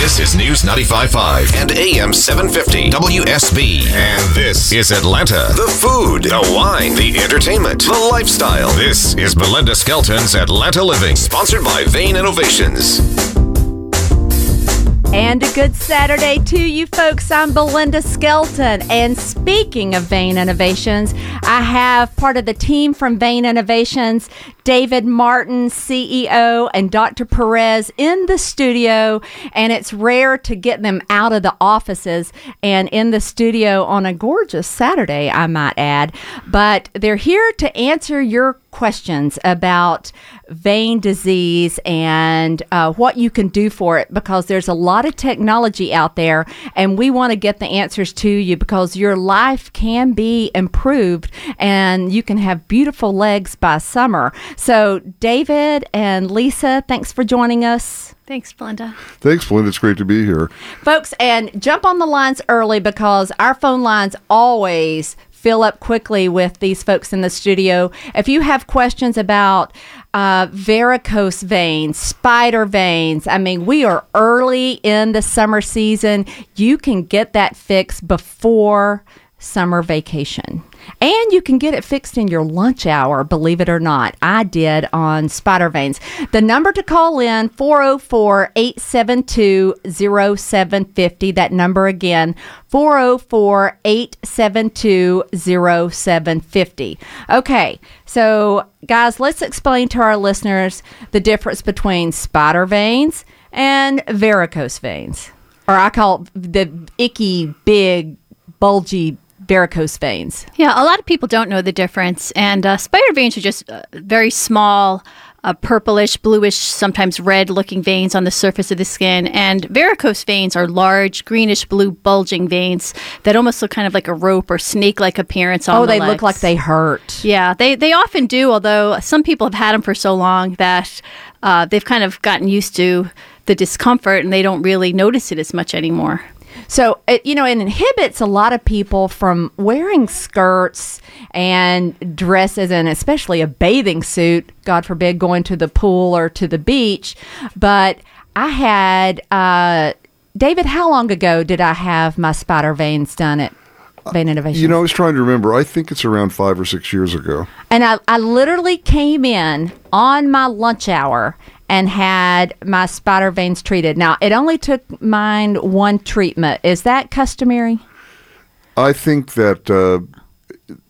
This is News 95.5 and AM 750 WSB. And this is Atlanta. The food, the wine, the entertainment, the lifestyle. This is Belinda Skelton's Atlanta Living, sponsored by Vein Innovations. And a good Saturday to you folks. I'm Belinda Skelton. And speaking of Vein Innovations, I have part of the team from Vein Innovations, David Martin, CEO, and Dr. Perez in the studio. And it's rare to get them out of the offices and in the studio on a gorgeous Saturday, I might add. But they're here to answer your questions about vein disease and uh, what you can do for it because there's a lot of technology out there and we want to get the answers to you because your life can be improved and you can have beautiful legs by summer. So, David and Lisa, thanks for joining us. Thanks, Belinda. Thanks, Belinda. It's great to be here. Folks, and jump on the lines early because our phone lines always fill up quickly with these folks in the studio. If you have questions about uh, varicose veins, spider veins, I mean, we are early in the summer season. You can get that fixed before summer vacation. And you can get it fixed in your lunch hour, believe it or not. I did on spider veins. The number to call in 404 872 0750. That number again 404 872 0750. Okay, so guys, let's explain to our listeners the difference between spider veins and varicose veins. Or I call it the icky, big, bulgy varicose veins. Yeah, a lot of people don't know the difference. And uh, spider veins are just uh, very small, uh, purplish, bluish, sometimes red looking veins on the surface of the skin. And varicose veins are large, greenish blue, bulging veins that almost look kind of like a rope or snake like appearance on Oh, the they legs. look like they hurt. Yeah, they, they often do, although some people have had them for so long that uh, they've kind of gotten used to the discomfort and they don't really notice it as much anymore. So, it, you know, it inhibits a lot of people from wearing skirts and dresses, and especially a bathing suit, God forbid, going to the pool or to the beach. But I had, uh, David, how long ago did I have my spider veins done at Vein Innovation? You know, I was trying to remember. I think it's around five or six years ago. And I, I literally came in on my lunch hour and had my spider veins treated. Now, it only took mine one treatment. Is that customary? I think that uh,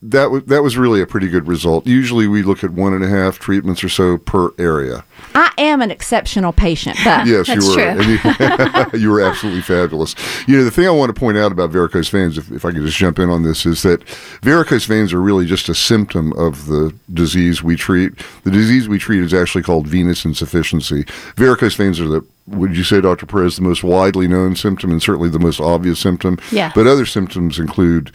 that w- that was really a pretty good result. Usually, we look at one and a half treatments or so per area. I am an exceptional patient, but Yes, That's you were. true. You, you were absolutely fabulous. You know, the thing I want to point out about varicose veins, if, if I could just jump in on this, is that varicose veins are really just a symptom of the disease we treat. The disease we treat is actually called venous insufficiency. Varicose veins are the would you say, Dr. Perez, the most widely known symptom and certainly the most obvious symptom? Yeah. But other symptoms include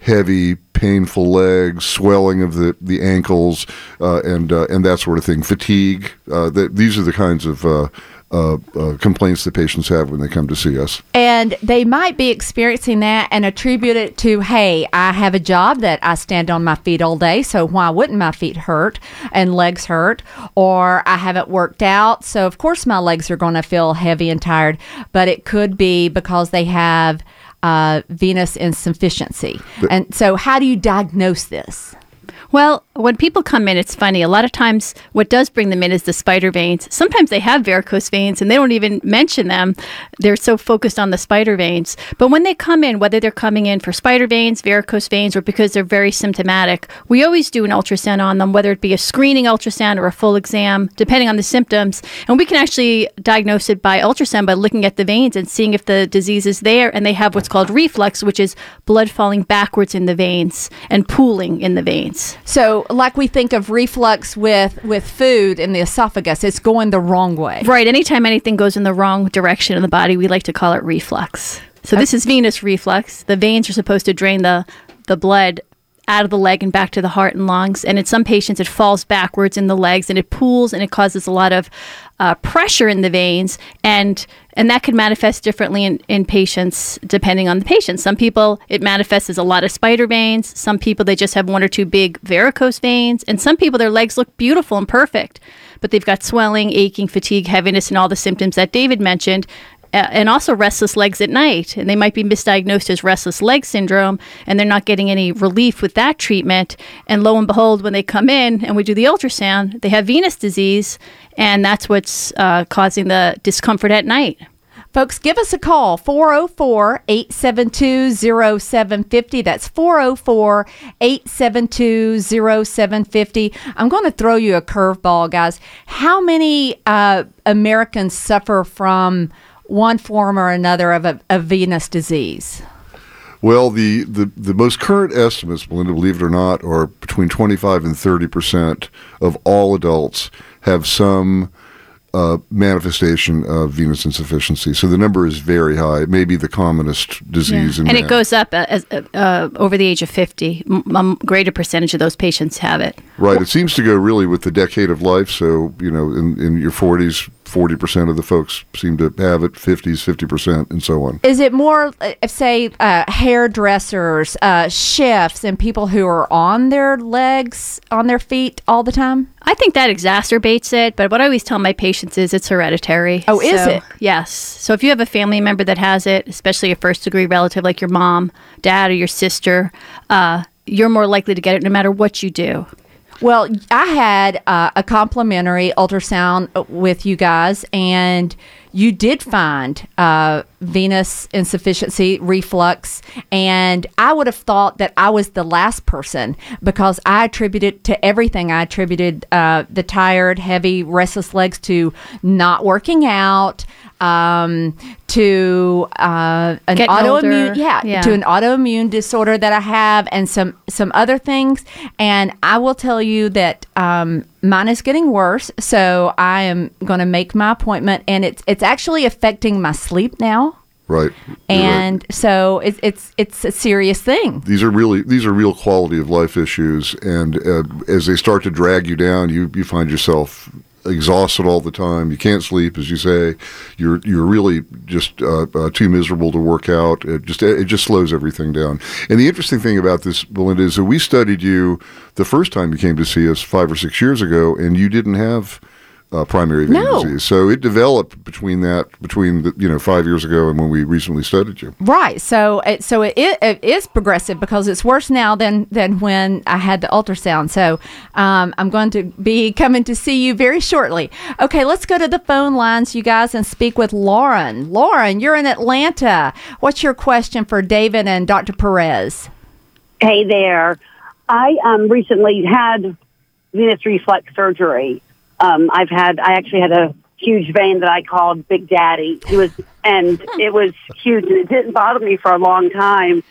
heavy, painful legs, swelling of the, the ankles, uh, and uh, and that sort of thing. Fatigue. Uh, that these are the kinds of uh, uh, complaints that patients have when they come to see us. and they might be experiencing that and attribute it to, hey, I have a job that I stand on my feet all day, so why wouldn't my feet hurt and legs hurt? Or I haven't worked out, so of course my legs are going to feel heavy and tired. But it could be because they have uh, venous insufficiency. and so, how do you diagnose this? Well, when people come in, it's funny. A lot of times, what does bring them in is the spider veins. Sometimes they have varicose veins and they don't even mention them. They're so focused on the spider veins. But when they come in, whether they're coming in for spider veins, varicose veins, or because they're very symptomatic, we always do an ultrasound on them, whether it be a screening ultrasound or a full exam, depending on the symptoms. And we can actually diagnose it by ultrasound by looking at the veins and seeing if the disease is there. And they have what's called reflux, which is blood falling backwards in the veins and pooling in the veins. So, like we think of reflux with with food in the esophagus, it's going the wrong way. Right. Anytime anything goes in the wrong direction in the body, we like to call it reflux. So this is venous reflux. The veins are supposed to drain the the blood out of the leg and back to the heart and lungs. And in some patients, it falls backwards in the legs and it pools and it causes a lot of uh, pressure in the veins. And and that can manifest differently in, in patients depending on the patient. Some people, it manifests as a lot of spider veins. Some people, they just have one or two big varicose veins. And some people, their legs look beautiful and perfect, but they've got swelling, aching, fatigue, heaviness, and all the symptoms that David mentioned and also restless legs at night. And they might be misdiagnosed as restless leg syndrome, and they're not getting any relief with that treatment. And lo and behold, when they come in and we do the ultrasound, they have venous disease, and that's what's uh, causing the discomfort at night. Folks, give us a call 404 872 0750. That's 404 872 0750. I'm going to throw you a curveball, guys. How many uh, Americans suffer from one form or another of a, venous disease? Well, the, the, the most current estimates, Melinda, believe it or not, are between 25 and 30 percent of all adults have some uh, manifestation of venous insufficiency. So the number is very high. It may be the commonest disease. Yeah. And man. it goes up uh, as, uh, over the age of 50. A greater percentage of those patients have it. Right. It seems to go really with the decade of life. So, you know, in, in your 40s, 40% of the folks seem to have it, 50s, 50%, and so on. Is it more, uh, say, uh, hairdressers, uh, chefs, and people who are on their legs, on their feet all the time? I think that exacerbates it, but what I always tell my patients is it's hereditary. Oh, is So, it? Yes. So if you have a family member that has it, especially a first degree relative like your mom, dad, or your sister, uh, you're more likely to get it no matter what you do. Well, I had uh, a complimentary ultrasound with you guys, and you did find uh, venous insufficiency, reflux, and I would have thought that I was the last person because I attributed to everything. I attributed uh, the tired, heavy, restless legs to not working out, um, to uh, an Getting autoimmune, yeah, Yeah. to an autoimmune disorder that I have, and some some other things. And I will tell you that um, mine is getting worse. So I am going to make my appointment, and it's it's actually affecting my sleep now. Right. You're right. And so it's it's it's a serious thing. these are really these are real quality of life issues, and uh, as they start to drag you down, you you find yourself exhausted all the time. You can't sleep, as you say. You're you're really just uh, uh, too miserable to work out. It just it just slows everything down. And the interesting thing about this, Belinda, is that we studied you the first time you came to see us five or six years ago, and you didn't have. Uh, primary vein No. disease. So it developed between that, between the, you know five years ago and when we recently studied you. Right. So it so it, i- it is progressive because it's worse now than than when I had the ultrasound. So um, I'm going to be coming to see you very shortly. Okay, let's go to the phone lines, you guys, and speak with Lauren. Lauren, you're in Atlanta. What's your question for David and Dr. Perez? Hey there. I um, recently had venous reflex surgery. Um, I've had, I actually had a huge vein that I called Big Daddy. It was, and it was huge and it didn't bother me for a long time.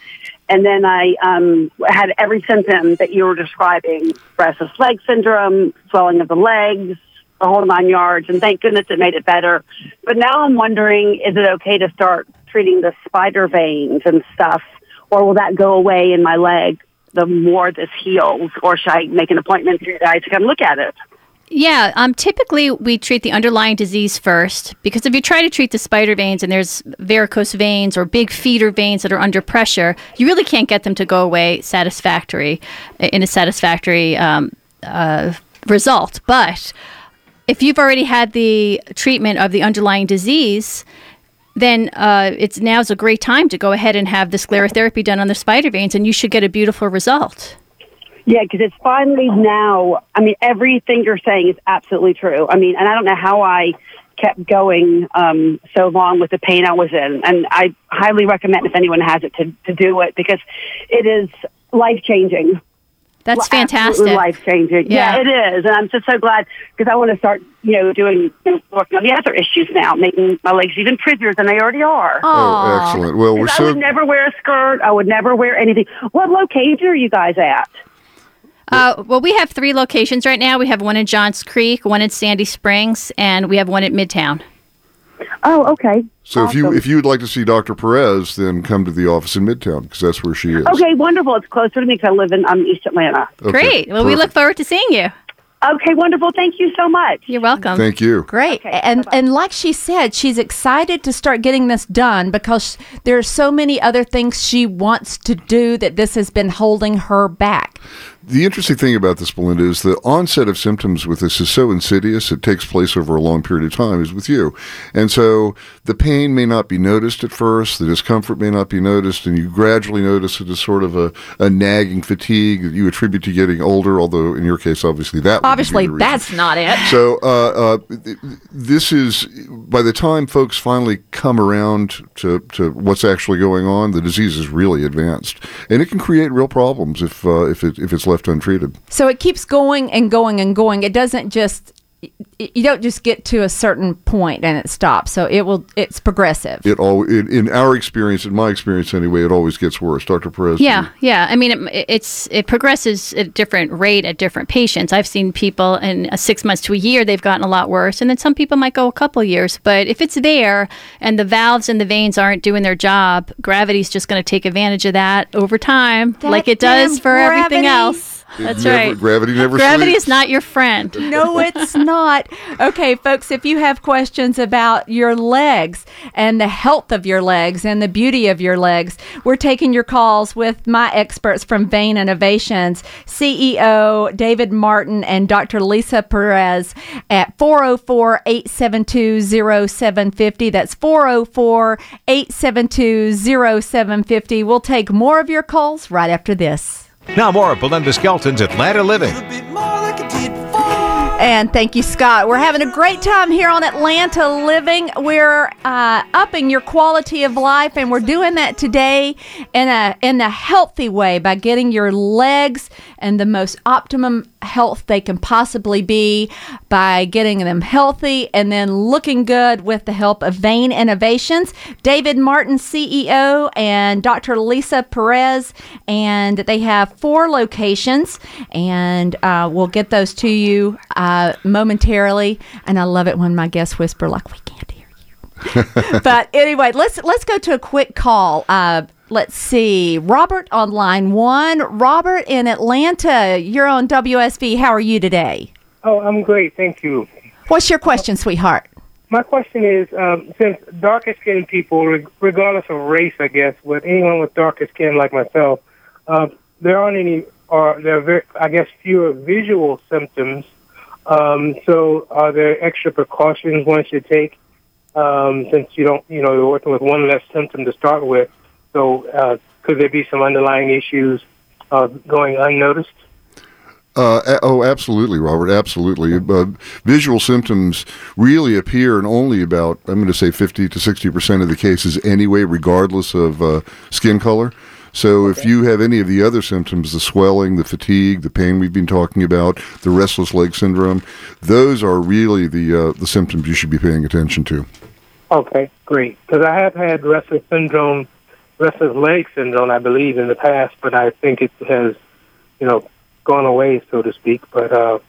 And then I um, had every symptom that you were describing restless leg syndrome, swelling of the legs, the whole nine yards. And thank goodness it made it better. But now I'm wondering is it okay to start treating the spider veins and stuff? Or will that go away in my leg the more this heals? Or should I make an appointment for you guys to come look at it? Yeah, um, typically we treat the underlying disease first because if you try to treat the spider veins and there's varicose veins or big feeder veins that are under pressure, you really can't get them to go away satisfactory in a satisfactory um, uh, result. But if you've already had the treatment of the underlying disease, then uh, it's now's a great time to go ahead and have the sclerotherapy done on the spider veins, and you should get a beautiful result. Yeah, because it's finally now. I mean, everything you're saying is absolutely true. I mean, and I don't know how I kept going um, so long with the pain I was in, and I highly recommend if anyone has it to to do it because it is life changing. That's fantastic. Life changing. Yeah. Yeah. it is, and I'm just so glad because I want to start, you know, doing working on the other issues now, making my legs even prettier than they already are. Oh, excellent. Well, we're 'Cause I would never wear a skirt. I would never wear anything. What location are you guys at? Uh, well, we have three locations right now. We have one in Johns Creek, one in Sandy Springs, and we have one at Midtown. Oh, okay. So if you if you would like to see Dr. Perez, then come to the office in Midtown because that's where she is. Okay, wonderful. It's closer to me because I live in um, East Atlanta. Okay, Great. Well, we look forward to seeing you. Okay, wonderful. Thank you so much. You're welcome. Thank you. Great. Okay, and bye-bye. and like she said, she's excited to start getting this done because there are so many other things she wants to do that this has been holding her back. The interesting thing about this, Belinda, is the onset of symptoms with this is so insidious. It takes place over a long period of time, as with you. And so the pain may not be noticed at first, the discomfort may not be noticed, and you gradually notice it as sort of a, a nagging fatigue that you attribute to getting older, although in your case, obviously, that Obviously, that's not it. So uh, uh, this is by the time folks finally come around to, to what's actually going on, the disease is really advanced, and it can create real problems if uh, if it, if it's left untreated. So it keeps going and going and going. It doesn't just you don't just get to a certain point and it stops. So it will it's progressive. It all in, in our experience, in my experience anyway, it always gets worse. Dr. Perez. Yeah, yeah. I mean, it, it's it progresses at a different rate at different patients. I've seen people in a six months to a year they've gotten a lot worse, and then some people might go a couple years. But if it's there and the valves and the veins aren't doing their job, gravity's just going to take advantage of that over time, That like it does damn for everything else. It That's never- right. Gravity never Gravity sleeps. is not your friend. No, it's not. Okay, folks, if you have questions about your legs and the health of your legs and the beauty of your legs, we're taking your calls with my experts from Vein Innovations, CEO David Martin and Dr. Lisa Perez at 404 872 0750. That's 404 872 0750. We'll take more of your calls right after this. Now more of Belinda Skelton's Atlanta Living. And thank you, Scott. We're having a great time here on Atlanta Living. We're uh, upping your quality of life, and we're doing that today in a in a healthy way by getting your legs and the most optimum health they can possibly be by getting them healthy and then looking good with the help of Vein Innovations. David Martin, CEO, and Dr. Lisa Perez, and they have four locations, and uh, we'll get those to you uh, momentarily. And I love it when my guests whisper like, "We can't hear you." but anyway, let's let's go to a quick call. Uh, let's see, Robert on line one. Robert in Atlanta, you're on WSB. How are you today? Oh, I'm great, thank you. What's your question, sweetheart? My question is, um, since darker skinned people, reg- regardless of race, I guess, with anyone with darker skin like myself, uh, there aren't any, or there are, very, I guess, fewer visual symptoms. Um, so, are there extra precautions one should take um, since you don't, you know, you're working with one less symptom to start with? So, uh, could there be some underlying issues uh, going unnoticed? Uh, oh, absolutely, Robert. Absolutely. Uh, visual symptoms really appear in only about, I'm going to say 50 to 60% of the cases anyway, regardless of uh, skin color. So if you have any of the other symptoms, the swelling, the fatigue, the pain we've been talking about, the restless leg syndrome, those are really the, uh, the symptoms you should be paying attention to. Okay, great. Because I have had restless syndrome, restless leg syndrome, I believe, in the past, but I think it has, you know, gone away, so to speak. But uh,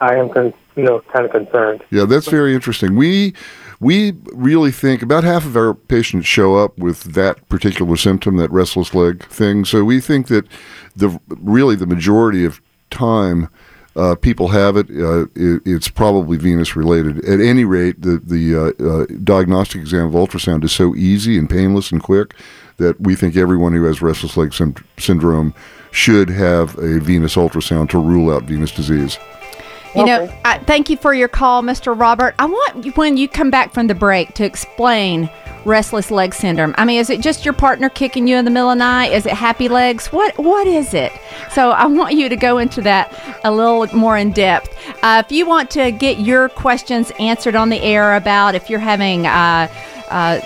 I am, con- you know, kind of concerned. Yeah, that's very interesting. We we really think about half of our patients show up with that particular symptom, that restless leg thing. So we think that the really the majority of time uh, people have it, uh, it. It's probably venous related. At any rate, the the uh, uh, diagnostic exam of ultrasound is so easy and painless and quick that we think everyone who has restless leg sym- syndrome should have a venous ultrasound to rule out venous disease. You know, I, thank you for your call, Mr. Robert. I want you, when you come back from the break to explain restless leg syndrome. I mean, is it just your partner kicking you in the middle of the night? Is it happy legs? What What is it? So I want you to go into that a little more in depth. Uh, if you want to get your questions answered on the air about if you're having uh, uh,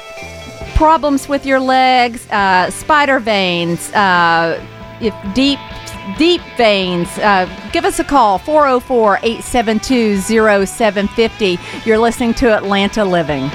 problems with your legs, uh, spider veins, uh, if deep deep veins, uh, give us a call 404 872 0750. You're listening to Atlanta Living.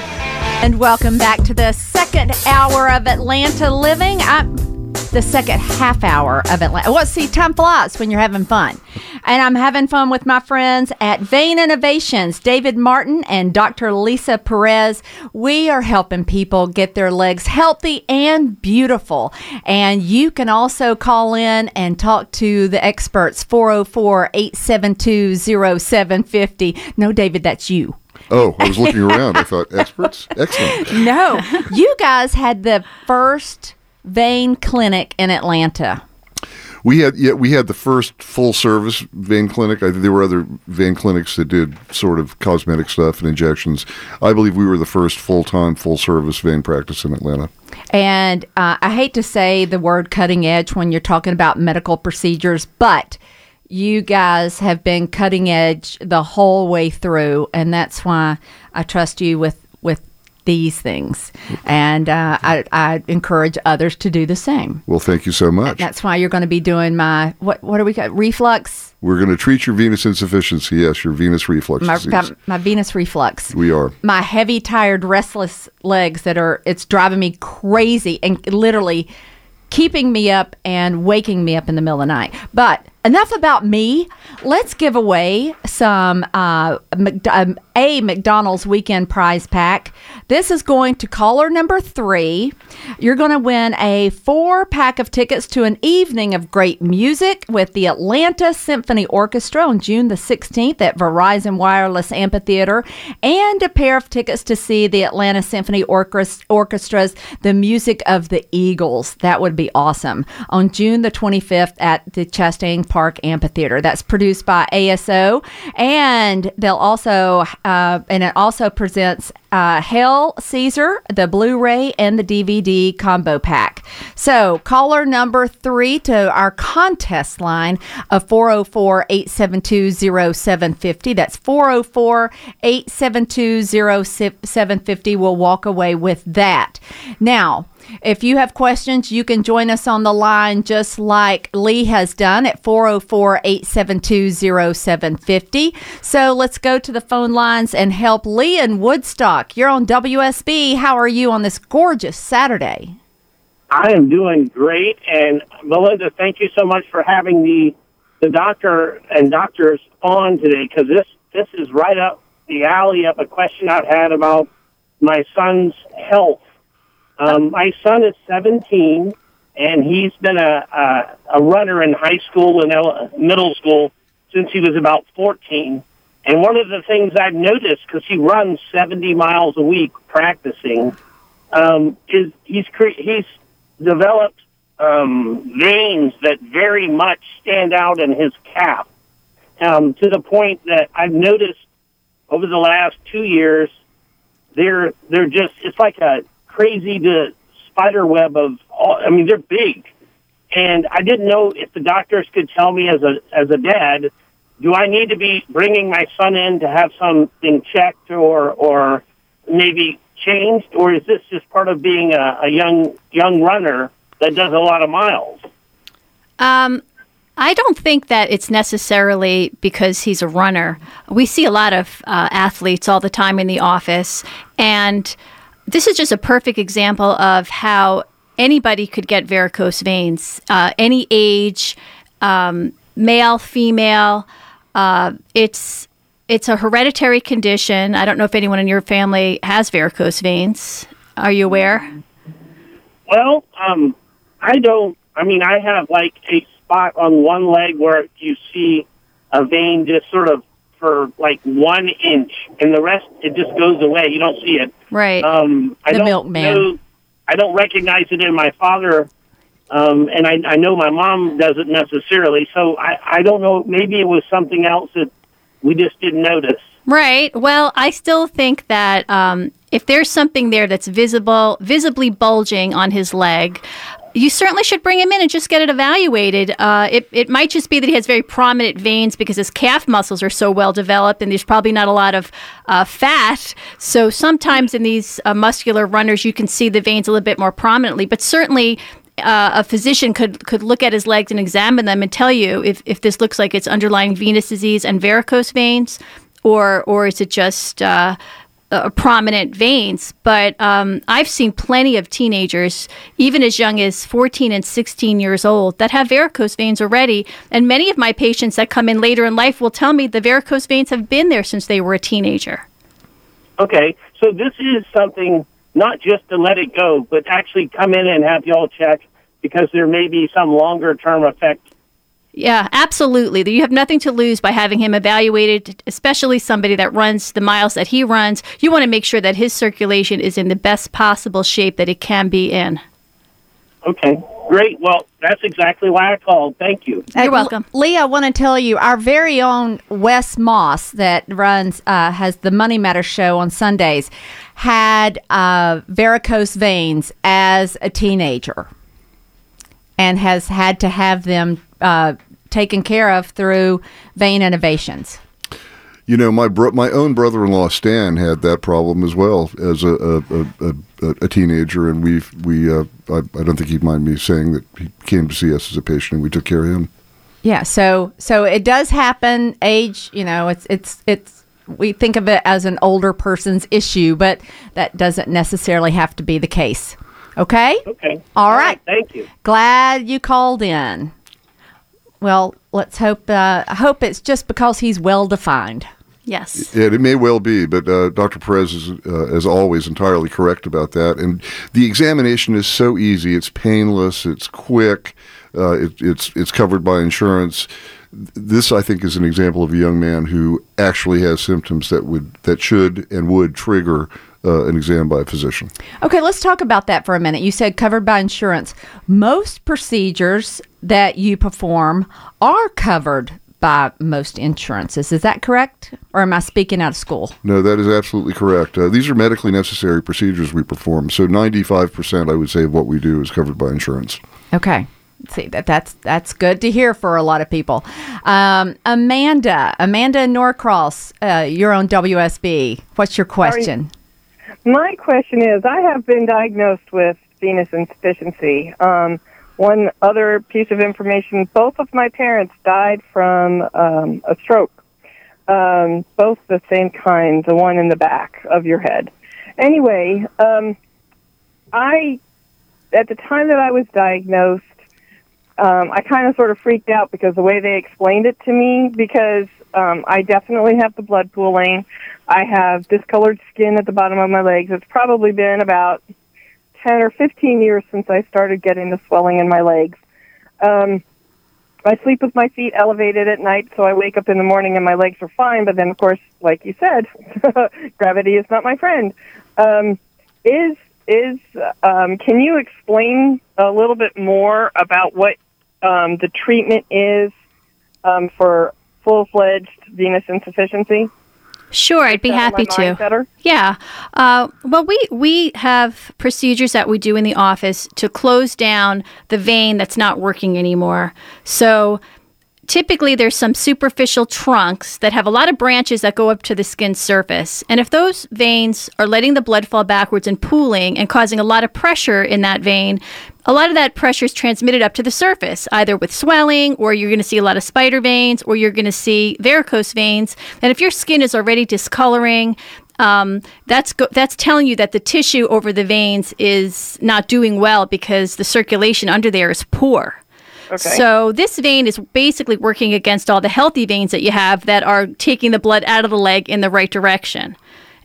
And welcome back to the second hour of Atlanta Living. I'm the second half hour of Atlanta. Well, see, time flies when you're having fun. And I'm having fun with my friends at Vein Innovations, David Martin and Dr. Lisa Perez. We are helping people get their legs healthy and beautiful. And you can also call in and talk to the experts 404 872 0750. No, David, that's you. Oh, I was looking around. I thought experts. Excellent. No, you guys had the first vein clinic in Atlanta. We had yeah, we had the first full service vein clinic. I think there were other vein clinics that did sort of cosmetic stuff and injections. I believe we were the first full time, full service vein practice in Atlanta. And uh, I hate to say the word cutting edge when you're talking about medical procedures, but you guys have been cutting edge the whole way through, and that's why I trust you with with these things, and uh, I, I encourage others to do the same. Well, thank you so much. That's why you're going to be doing my what? What are we call reflux? We're going to treat your venous insufficiency. Yes, your venous reflux My, disease. my venous reflux. We are. my heavy, tired, restless legs that are it's driving me crazy and literally keeping me up and waking me up in the middle of the night. But enough about me. Let's give away some uh, Mc- um, a McDonald's weekend prize pack. This is going to caller number three. You're going to win a four pack of tickets to an evening of great music with the Atlanta Symphony Orchestra on June the 16th at Verizon Wireless Amphitheater, and a pair of tickets to see the Atlanta Symphony Orchest- Orchestra's The Music of the Eagles. That would be awesome. On June the 25th at the Chastain Park Amphitheater. That's produced by ASO, and they'll also uh, and it also presents uh, Hail Caesar, the Blu-ray and the DVD combo pack. So caller number three to our contest line of 404-872-0750. That's 404-872-0750 will walk away with that. Now, if you have questions, you can join us on the line just like Lee has done at 404 872 0750. So let's go to the phone lines and help Lee in Woodstock. You're on WSB. How are you on this gorgeous Saturday? I am doing great, and Melinda, thank you so much for having the the doctor and doctors on today because this this is right up the alley of a question I've had about my son's health. Um, my son is 17, and he's been a, a a runner in high school and middle school since he was about 14. And one of the things I've noticed, because he runs 70 miles a week practicing, um, is he's cre- he's developed um, veins that very much stand out in his calf, um, to the point that I've noticed over the last two years, they're they're just it's like a crazy to spider web of all. I mean, they're big, and I didn't know if the doctors could tell me as a as a dad, do I need to be bringing my son in to have something checked or or maybe changed, or is this just part of being a, a young young runner that does a lot of miles? Um, I don't think that it's necessarily because he's a runner. We see a lot of uh, athletes all the time in the office, and this is just a perfect example of how anybody could get varicose veins, uh, any age, um, male, female. Uh, it's it's a hereditary condition. I don't know if anyone in your family has varicose veins. Are you aware? Well, um, I don't. I mean, I have like a spot on one leg where you see a vein just sort of for like one inch, and the rest it just goes away. You don't see it. Right. Um, I The don't milkman. know- I don't recognize it in my father, um, and I, I know my mom doesn't necessarily. So I, I don't know. Maybe it was something else that we just didn't notice. Right. Well, I still think that um, if there's something there that's visible, visibly bulging on his leg, you certainly should bring him in and just get it evaluated. Uh, it, it might just be that he has very prominent veins because his calf muscles are so well developed and there's probably not a lot of uh, fat. So sometimes in these uh, muscular runners, you can see the veins a little bit more prominently. But certainly, uh, a physician could could look at his legs and examine them and tell you if, if this looks like it's underlying venous disease and varicose veins, or or is it just uh, uh, prominent veins, but um, I've seen plenty of teenagers, even as young as 14 and 16 years old, that have varicose veins already. And many of my patients that come in later in life will tell me the varicose veins have been there since they were a teenager. Okay, so this is something not just to let it go, but actually come in and have y'all check because there may be some longer term effect Yeah, absolutely. You have nothing to lose by having him evaluated, especially somebody that runs the miles that he runs. You want to make sure that his circulation is in the best possible shape that it can be in. Okay, great. Well, that's exactly why I called. Thank you. You're welcome. Lee, I want to tell you, our very own Wes Moss, that runs, uh, has the Money Matter show on Sundays, had uh, varicose veins as a teenager and has had to have them uh, taken care of through vein innovations. You know, my bro- my own brother-in-law Stan had that problem as well as a a, a, a, a teenager, and we we uh, I, I don't think he'd mind me saying that he came to see us as a patient, and we took care of him. Yeah, so so it does happen. Age, you know, it's it's it's we think of it as an older person's issue, but that doesn't necessarily have to be the case. Okay? Okay. All right. Thank you. Glad you called in. Well, let's hope uh, I hope it's just because he's well defined. Yes. Yeah, it may well be, but uh, Dr. Perez is, uh, as always, entirely correct about that. And the examination is so easy; it's painless, it's quick, uh, it, it's it's covered by insurance. This, I think, is an example of a young man who actually has symptoms that would that should and would trigger uh, an exam by a physician. Okay, let's talk about that for a minute. You said covered by insurance. Most procedures that you perform are covered by most insurances. Is that correct? Or am I speaking out of school? No, that is absolutely correct. Uh, these are medically necessary procedures we perform. So, ninety-five percent, I would say, of what we do is covered by insurance. Okay. See that that's that's good to hear for a lot of people. Um, Amanda, Amanda Norcross, uh, you're on WSB. What's your question? My question is I have been diagnosed with venous insufficiency. Um, one other piece of information both of my parents died from um, a stroke. Um, both the same kind, the one in the back of your head. Anyway, um, I, at the time that I was diagnosed, um, I kind of sort of freaked out because the way they explained it to me, because um, I definitely have the blood pooling. I have discolored skin at the bottom of my legs. It's probably been about 10 or 15 years since I started getting the swelling in my legs. Um, I sleep with my feet elevated at night, so I wake up in the morning and my legs are fine. But then, of course, like you said, gravity is not my friend. Um, is is um, can you explain a little bit more about what um, the treatment is um, for full fledged venous insufficiency? Sure, I'd be happy to. better? Yeah. Uh, well, we we have procedures that we do in the office to close down the vein that's not working anymore. So typically there's some superficial trunks that have a lot of branches that go up to the skin surface. And if those veins are letting the blood fall backwards and pooling and causing a lot of pressure in that vein, a lot of that pressure is transmitted up to the surface, either with swelling, or you're going to see a lot of spider veins, or you're going to see varicose veins. And if your skin is already discoloring, um, that's go- that's telling you that the tissue over the veins is not doing well because the circulation under there is poor. Okay. So this vein is basically working against all the healthy veins that you have that are taking the blood out of the leg in the right direction.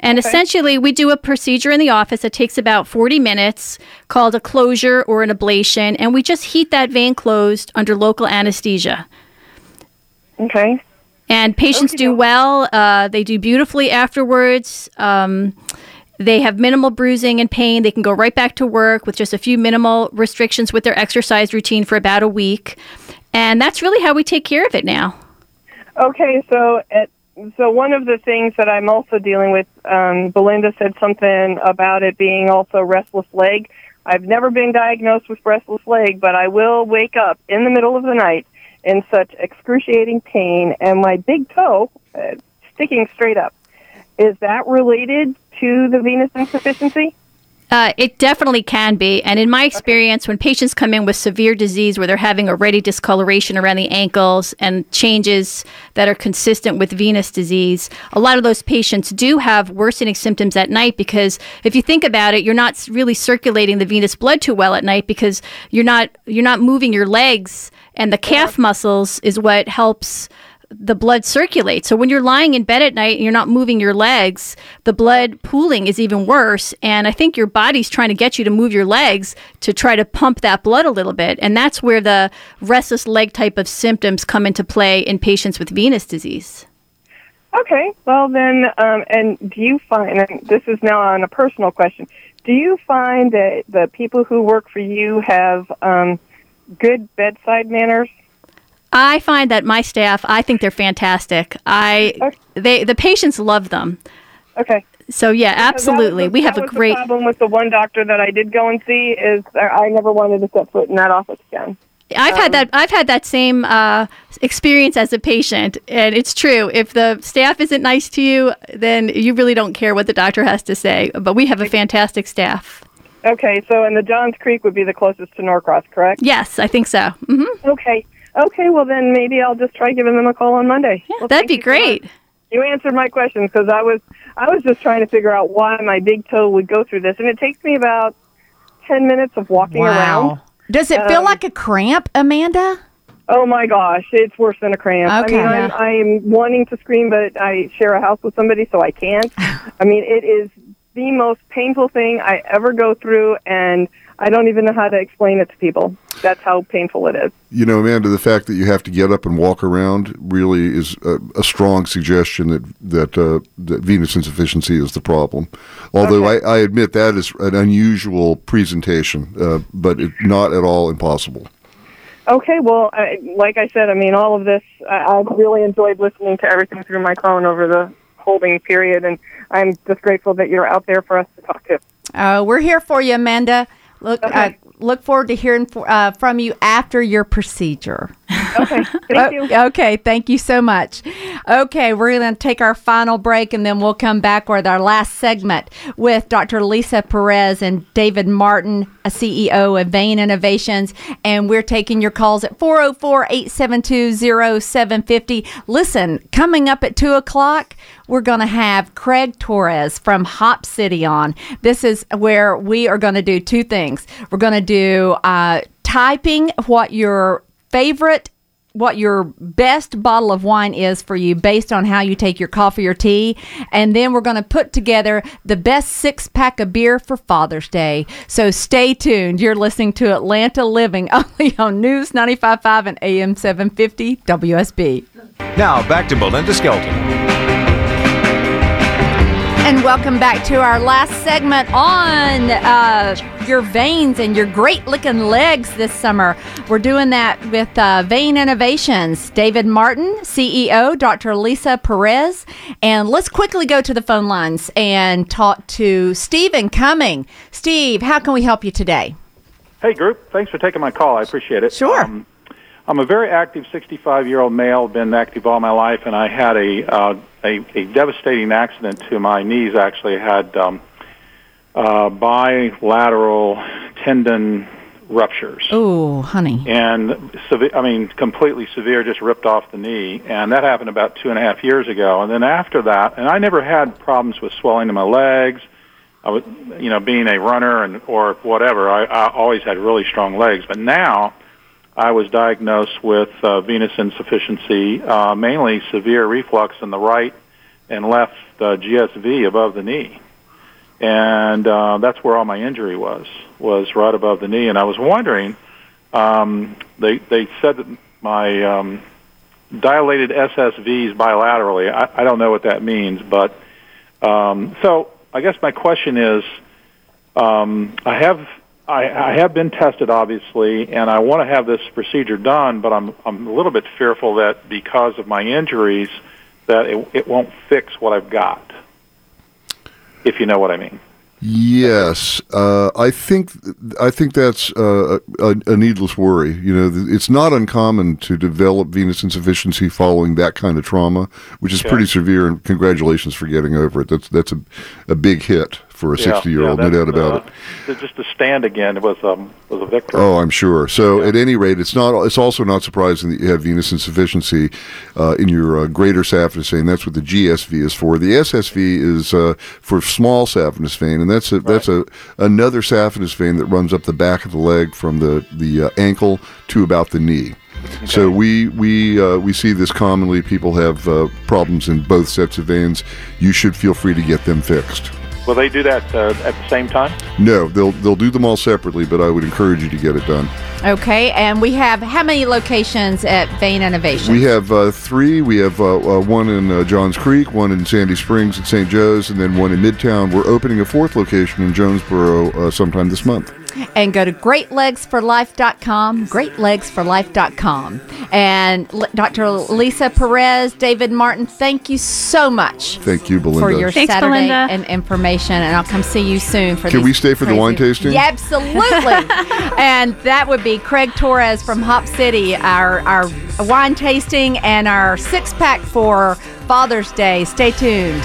And essentially, we do a procedure in the office that takes about 40 minutes called a closure or an ablation, and we just heat that vein closed under local anesthesia. Okay. And patients do well. Uh, they do beautifully afterwards. Um, they have minimal bruising and pain. They can go right back to work with just a few minimal restrictions with their exercise routine for about a week. And that's really how we take care of it now. Okay, so at, so one of the things that I'm also dealing with, um, Belinda said something about it being also restless leg. I've never been diagnosed with restless leg, but I will wake up in the middle of the night in such excruciating pain, and my big toe uh, sticking straight up. Is that related to the venous insufficiency? Uh, it definitely can be. And in my experience, when patients come in with severe disease where they're having already discoloration around the ankles and changes that are consistent with venous disease, a lot of those patients do have worsening symptoms at night because if you think about it, you're not really circulating the venous blood too well at night because you're not you're not moving your legs and the calf muscles is what helps the blood circulates. So when you're lying in bed at night and you're not moving your legs, the blood pooling is even worse. And I think your body's trying to get you to move your legs to try to pump that blood a little bit. And that's where the restless leg type of symptoms come into play in patients with venous disease. Okay, well then, um, and do you find, and this is now on a personal question, do you find that the people who work for you have um, good bedside manners? I find that my staff, I think they're fantastic. I they the patients love them. Okay. So yeah, absolutely. The- we have a great problem with the one doctor that I did go and see is I never wanted to set foot in that office again. I've had that. I've had that same uh, experience as a patient, and it's true. If the staff isn't nice to you, then you really don't care what the doctor has to say. But we have a fantastic staff. Okay, so and the Johns Creek would be the closest to Norcross, correct? Yes, I think so. hmm Okay. Okay, well then maybe I'll just try giving them a call on Monday. Yeah, that'd be great. You answered my questions because I was I was just trying to figure out why my big toe would go through this, and it takes me about ten minutes of walking around. Does it feel Um, like a cramp, Amanda? Oh my gosh, it's worse than a cramp. Okay. I mean, I'm, I'm wanting to scream, but I share a house with somebody, so I can't. I mean, it is the most painful thing I ever go through, and I don't even know how to explain it to people. That's how painful it is. You know, Amanda, the fact that you have to get up and walk around really is a, a strong suggestion that that, uh, that venous insufficiency is the problem. Although I, I admit that is an unusual presentation, uh, but it, not at all impossible. Okay, well, I, like I said, I mean, all of this, I, I've really enjoyed listening to everything through my phone over the holding period, and I'm just grateful that you're out there for us to talk to. Uh, we're here for you, Amanda. Look, uh, look forward to hearing for, uh, from you after your procedure. Okay, thank you. Okay, thank you so much. Okay, we're going to take our final break and then we'll come back with our last segment with Dr. Lisa Perez and David Martin, a CEO of Vein Innovations. And we're taking your calls at 404 872 0750. Listen, coming up at 2 o'clock, we're going to have Craig Torres from Hop City on. This is where we are going to do two things. We're going to do uh, typing what your favorite what your best bottle of wine is for you based on how you take your coffee or tea. And then we're going to put together the best six pack of beer for Father's Day. So stay tuned. You're listening to Atlanta Living only on News 95.5 and AM 750 WSB. Now back to Belinda Skelton. And welcome back to our last segment on uh, your veins and your great looking legs this summer. We're doing that with uh, Vein Innovations, David Martin, CEO, Dr. Lisa Perez. And let's quickly go to the phone lines and talk to Stephen Cumming. Steve, how can we help you today? Hey, group. Thanks for taking my call. I appreciate it. Sure. Um, I'm a very active 65 year old male, been active all my life, and I had a, uh, a, a devastating accident to my knees. Actually, I had um, uh, bilateral tendon ruptures. Oh, honey. And sevi- I mean, completely severe, just ripped off the knee, and that happened about two and a half years ago. And then after that, and I never had problems with swelling in my legs. I was, you know, being a runner and or whatever. I, I always had really strong legs, but now I was diagnosed with uh, venous insufficiency, uh, mainly severe reflux in the right and left uh, GSV above the knee, and uh, that's where all my injury was was right above the knee. And I was wondering, um, they they said that my um, dilated SSVs bilaterally. I, I don't know what that means, but um, so I guess my question is, um, I have I, I have been tested, obviously, and I want to have this procedure done, but I'm I'm a little bit fearful that because of my injuries, that it, it won't fix what I've got. If you know what I mean. Yes, uh, I think I think that's uh, a, a needless worry. You know, it's not uncommon to develop venous insufficiency following that kind of trauma, which is Okay. pretty severe. And congratulations for getting over it. That's that's a, a big hit for a Yeah, 60 year old, yeah, no doubt about uh, it. Just to stand again was um was a victory. Oh, I'm sure. So, at any rate, it's not. It's also not surprising that you have venous insufficiency uh, in your uh, greater saphenous vein. That's what the GSV is for. The SSV is uh, for small saphenous vein, and that's a that's a another saphenous vein that runs up the back of the leg from the the uh, ankle to about the knee. So we we uh, we see this commonly. People have uh, problems in both sets of veins. You should feel free to get them fixed. Will they do that uh, at the same time? No, they'll they'll do them all separately, but I would encourage you to get it done. Okay, and we have how many locations at Vein Innovation? We have uh, three. We have uh, uh, one in uh, Johns Creek, one in Sandy Springs at St. Joe's, and then one in Midtown. We're opening a fourth location in Jonesboro uh, sometime this month. And go to greatlegsforlife.com, greatlegsforlife.com. And Dr. Lisa Perez, David Martin, thank you so much Thank you, Belinda. for your Thanks, Saturday Belinda. and information. And I'll come see you soon for Can we stay for the wine tasting? Yeah, absolutely. and that would be Craig Torres from Hop City, our, our wine tasting and our six pack for Father's Day. Stay tuned.